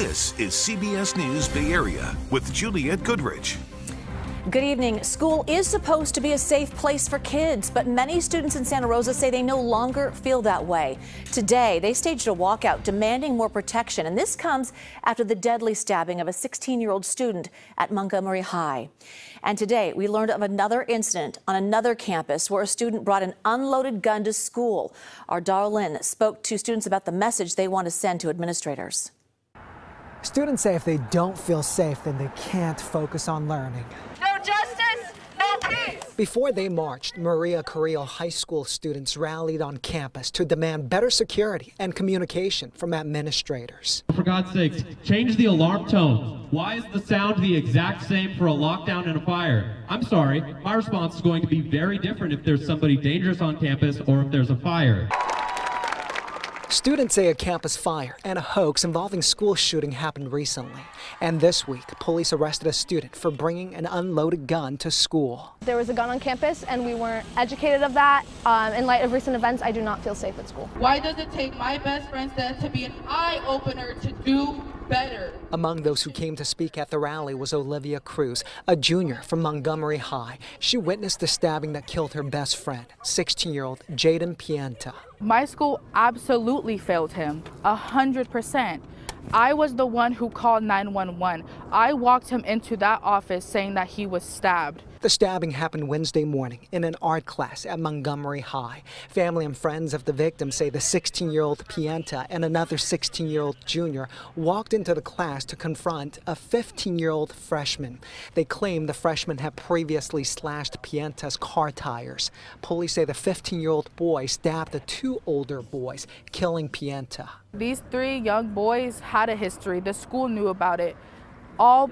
This is CBS News Bay Area with Juliette Goodrich. Good evening. School is supposed to be a safe place for kids, but many students in Santa Rosa say they no longer feel that way. Today, they staged a walkout demanding more protection, and this comes after the deadly stabbing of a 16 year old student at Montgomery High. And today, we learned of another incident on another campus where a student brought an unloaded gun to school. Our Da Lin spoke to students about the message they want to send to administrators. Students say if they don't feel safe, then they can't focus on learning. No justice, no peace. Before they marched, Maria Carrillo High School students rallied on campus to demand better security and communication from administrators. For God's sakes, change the alarm tone. Why is the sound the exact same for a lockdown and a fire? I'm sorry, my response is going to be very different if there's somebody dangerous on campus or if there's a fire. Students say a campus fire and a hoax involving school shooting happened recently. And this week, police arrested a student for bringing an unloaded gun to school. There was a gun on campus and we weren't educated of that. Um, in light of recent events, I do not feel safe at school. Why does it take my best friend's death to be an eye opener to do better? Among those who came to speak at the rally was Olivia Cruz, a junior from Montgomery High. She witnessed the stabbing that killed her best friend, 16 year old Jaden Pienta. My school absolutely failed him, a hundred percent. I was the one who called 911. I walked him into that office saying that he was stabbed. The stabbing happened Wednesday morning in an art class at Montgomery High. Family and friends of the victim say the 16 year old Pienta and another 16 year old junior walked into the class to confront a 15 year old freshman. They claim the freshman had previously slashed Pienta's car tires. Police say the 15 year old boy stabbed the two older boys, killing Pienta. These three young boys had a history. The school knew about it. All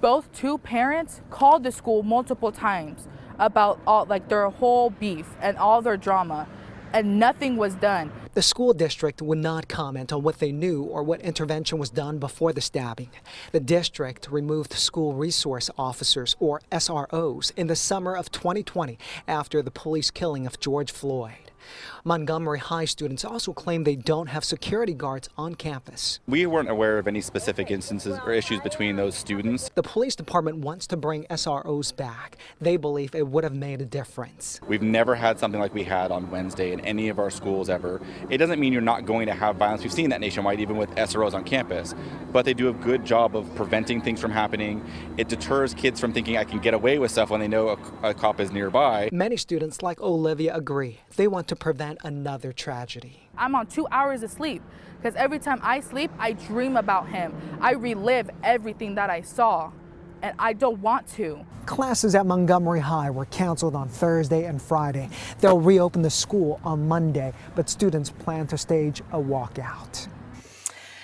both two parents called the school multiple times about all like their whole beef and all their drama and nothing was done. The school district would not comment on what they knew or what intervention was done before the stabbing. The district removed school resource officers, or SROs, in the summer of 2020 after the police killing of George Floyd. Montgomery High students also claim they don't have security guards on campus. We weren't aware of any specific instances or issues between those students. The police department wants to bring SROs back. They believe it would have made a difference. We've never had something like we had on Wednesday in any of our schools ever. It doesn't mean you're not going to have violence. We've seen that nationwide, even with SROs on campus. But they do a good job of preventing things from happening. It deters kids from thinking I can get away with stuff when they know a, a cop is nearby. Many students, like Olivia, agree. They want to prevent another tragedy. I'm on two hours of sleep because every time I sleep, I dream about him. I relive everything that I saw, and I don't want to. Classes at Montgomery High were canceled on Thursday and Friday. They'll reopen the school on Monday, but students plan to stage a walkout.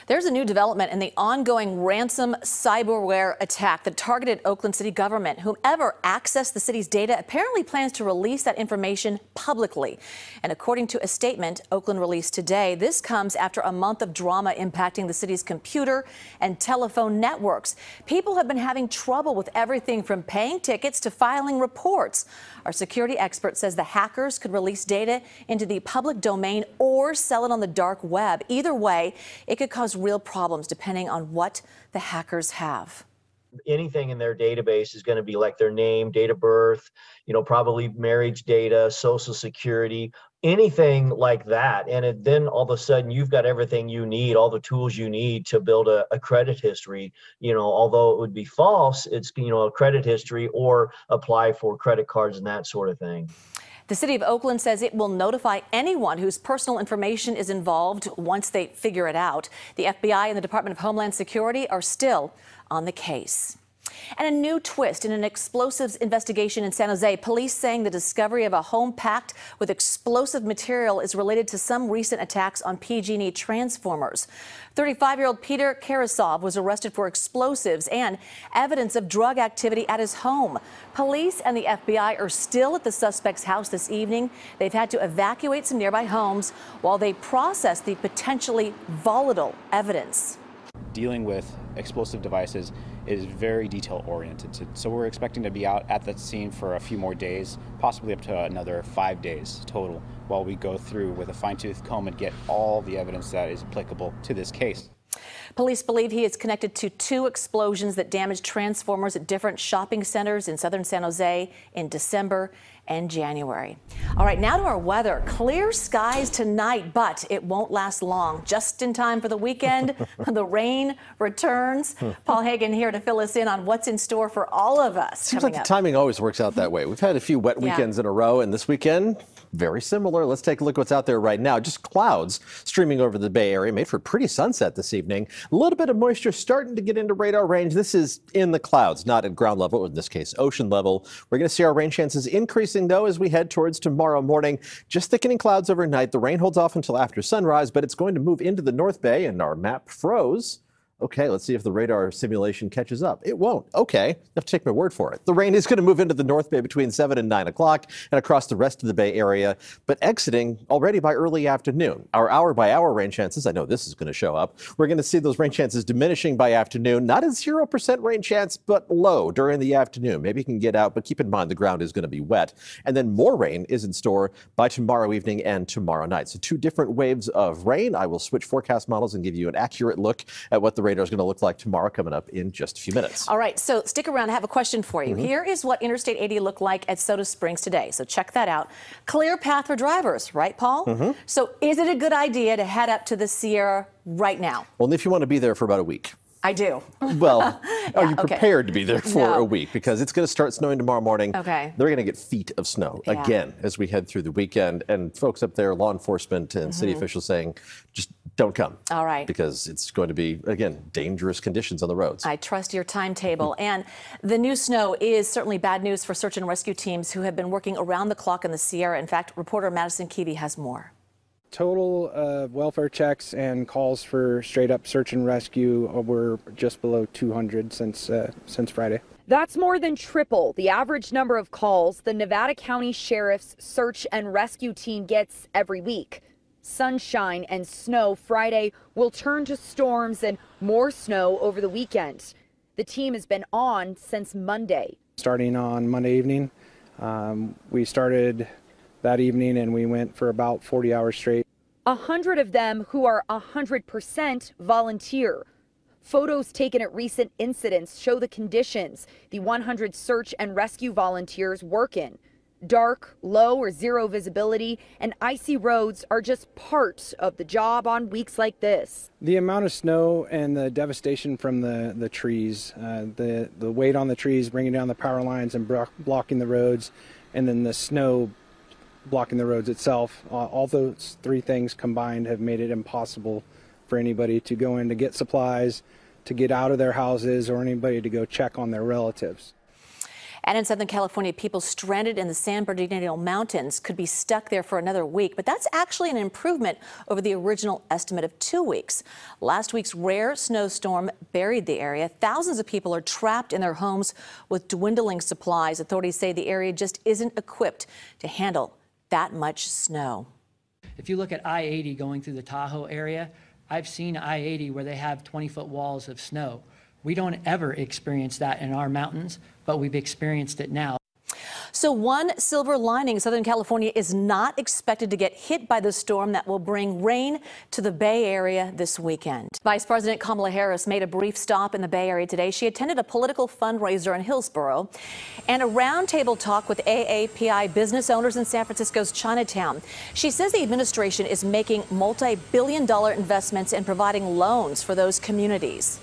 There's a new development in the ongoing ransom cyberware attack that targeted Oakland city government. Whomever accessed the city's data apparently plans to release that information publicly. And according to a statement Oakland released today, this comes after a month of drama impacting the city's computer and telephone networks. People have been having trouble with everything from paying tickets to filing reports. Our security expert says the hackers could release data into the public domain or sell it on the dark web. Either way, it could cause real problems depending on what the hackers have anything in their database is going to be like their name, date of birth, you know, probably marriage data, social security, anything like that. And it, then all of a sudden you've got everything you need, all the tools you need to build a, a credit history. You know, although it would be false, it's, you know, a credit history or apply for credit cards and that sort of thing. The city of Oakland says it will notify anyone whose personal information is involved once they figure it out. The FBI and the Department of Homeland Security are still on the case. And a new twist in an explosives investigation in San Jose. Police saying the discovery of a home packed with explosive material is related to some recent attacks on PG&E transformers. 35-year-old Peter Karasev was arrested for explosives and evidence of drug activity at his home. Police and the FBI are still at the suspect's house this evening. They've had to evacuate some nearby homes while they process the potentially volatile evidence. Dealing with explosive devices is very detail oriented. So we're expecting to be out at that scene for a few more days, possibly up to another five days total, while we go through with a fine tooth comb and get all the evidence that is applicable to this case. Police believe he is connected to two explosions that damaged transformers at different shopping centers in southern San Jose in December and January. All right, now to our weather. Clear skies tonight, but it won't last long. Just in time for the weekend, the rain returns. Hmm. Paul Heggen here to fill us in on what's in store for all of us. Seems like up. the timing always works out that way. We've had a few wet Yeah. weekends in a row, and this weekend, very similar. Let's take a look what's out there right now. Just clouds streaming over the Bay Area, made for a pretty sunset this evening. A little bit of moisture starting to get into radar range. This is in the clouds, not at ground level, or in this case, ocean level. We're going to see our rain chances increasing, though, as we head towards tomorrow morning. Just thickening clouds overnight. The rain holds off until after sunrise, but it's going to move into the North Bay, and our map froze. Okay, let's see if the radar simulation catches up. It won't. Okay, you have to take my word for it. The rain is going to move into the North Bay between 7 and 9 o'clock and across the rest of the Bay Area, but exiting already by early afternoon. Our hour by hour rain chances, I know this is going to show up. We're going to see those rain chances diminishing by afternoon. Not a 0% rain chance, but low during the afternoon. Maybe you can get out, but keep in mind the ground is going to be wet. And then more rain is in store by tomorrow evening and tomorrow night. So, two different waves of rain. I will switch forecast models and give you an accurate look at what the radar is going to look like tomorrow coming up in just a few minutes. All right, so stick around. I have a question for you. Mhm. Here is what Interstate 80 looked like at Soda Springs today. So check that out. Clear path for drivers, right, Paul? Mhm. So is it a good idea to head up to the Sierra right now? Only if you want to be there for about a week. I do. Well, are Yeah, you okay. prepared to be there for No. a week? Because it's going to start snowing tomorrow morning. Okay. They're going to get feet of snow Yeah. again as we head through the weekend. And folks up there, law enforcement and city Mhm. officials saying, just don't come. All right. Because it's going to be, again, dangerous conditions on the roads. I trust your timetable. And the new snow is certainly bad news for search and rescue teams who have been working around the clock in the Sierra. In fact, reporter Madison Keevy has more. Total uh, welfare checks and calls for straight up search and rescue were just below 200 since uh, since Friday. That's more than triple the average number of calls the Nevada County Sheriff's search and rescue team gets every week. Sunshine and snow Friday will turn to storms and more snow over the weekend. The team has been on since Monday. Starting on Monday evening, um, we started that evening and we went for about 40 hours straight. A hundred of them who are a hundred percent volunteer. Photos taken at recent incidents show the conditions the 100 search and rescue volunteers work in. Dark, low, or zero visibility, and icy roads are just part of the job on weeks like this. The amount of snow and the devastation from the, the trees, uh, the, the weight on the trees bringing down the power lines and bro- blocking the roads, and then the snow blocking the roads itself, uh, all those three things combined have made it impossible for anybody to go in to get supplies, to get out of their houses, or anybody to go check on their relatives. And in Southern California, people stranded in the San Bernardino Mountains could be stuck there for another week, but that's actually an improvement over the original estimate of two weeks. Last week's rare snowstorm buried the area. Thousands of people are trapped in their homes with dwindling supplies. Authorities say the area just isn't equipped to handle that much snow. If you look at I-80 going through the Tahoe area, I've seen I-80 where they have 20-foot walls of snow. We don't ever experience that in our mountains, but we've experienced it now. So, one silver lining Southern California is not expected to get hit by the storm that will bring rain to the Bay Area this weekend. Vice President Kamala Harris made a brief stop in the Bay Area today. She attended a political fundraiser in Hillsborough and a roundtable talk with AAPI business owners in San Francisco's Chinatown. She says the administration is making multi billion dollar investments and providing loans for those communities.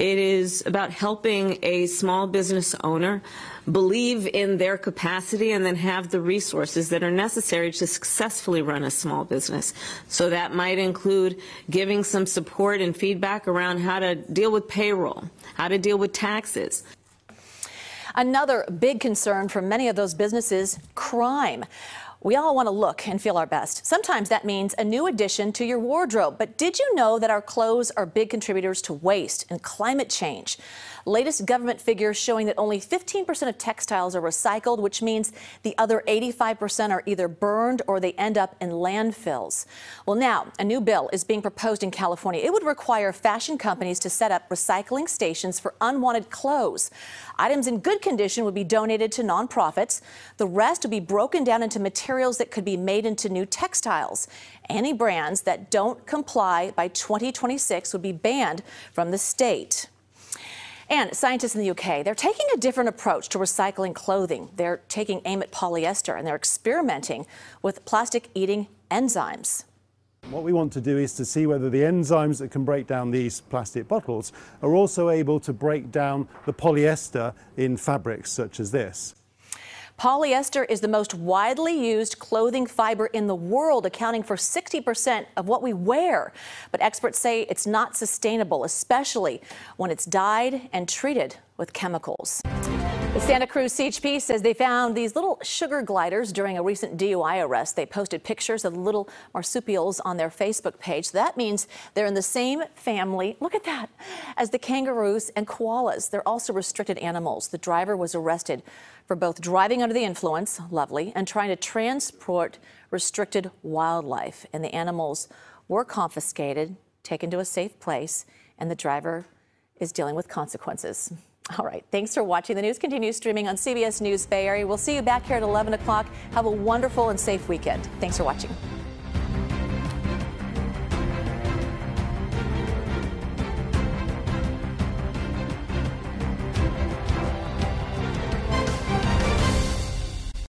It is about helping a small business owner believe in their capacity and then have the resources that are necessary to successfully run a small business. So that might include giving some support and feedback around how to deal with payroll, how to deal with taxes, Another big concern for many of those businesses crime. We all want to look and feel our best. Sometimes that means a new addition to your wardrobe. But did you know that our clothes are big contributors to waste and climate change? Latest government figures showing that only 15% of textiles are recycled, which means the other 85% are either burned or they end up in landfills. Well, now a new bill is being proposed in California. It would require fashion companies to set up recycling stations for unwanted clothes. Items in good condition would be donated to nonprofits. The rest would be broken down into materials materials that could be made into new textiles. Any brands that don't comply by 2026 would be banned from the state. And scientists in the UK, they're taking a different approach to recycling clothing. They're taking aim at polyester and they're experimenting with plastic eating enzymes. What we want to do is to see whether the enzymes that can break down these plastic bottles are also able to break down the polyester in fabrics such as this. Polyester is the most widely used clothing fiber in the world, accounting for 60% of what we wear. But experts say it's not sustainable, especially when it's dyed and treated with chemicals. The Santa Cruz CHP says they found these little sugar gliders during a recent DUI arrest. They posted pictures of little marsupials on their Facebook page. That means they're in the same family, look at that, as the kangaroos and koalas. They're also restricted animals. The driver was arrested for both driving under the influence, lovely, and trying to transport restricted wildlife. And the animals were confiscated, taken to a safe place, and the driver is dealing with consequences. All right. Thanks for watching. The news continues streaming on CBS News Bay Area. We'll see you back here at 11 o'clock. Have a wonderful and safe weekend. Thanks for watching.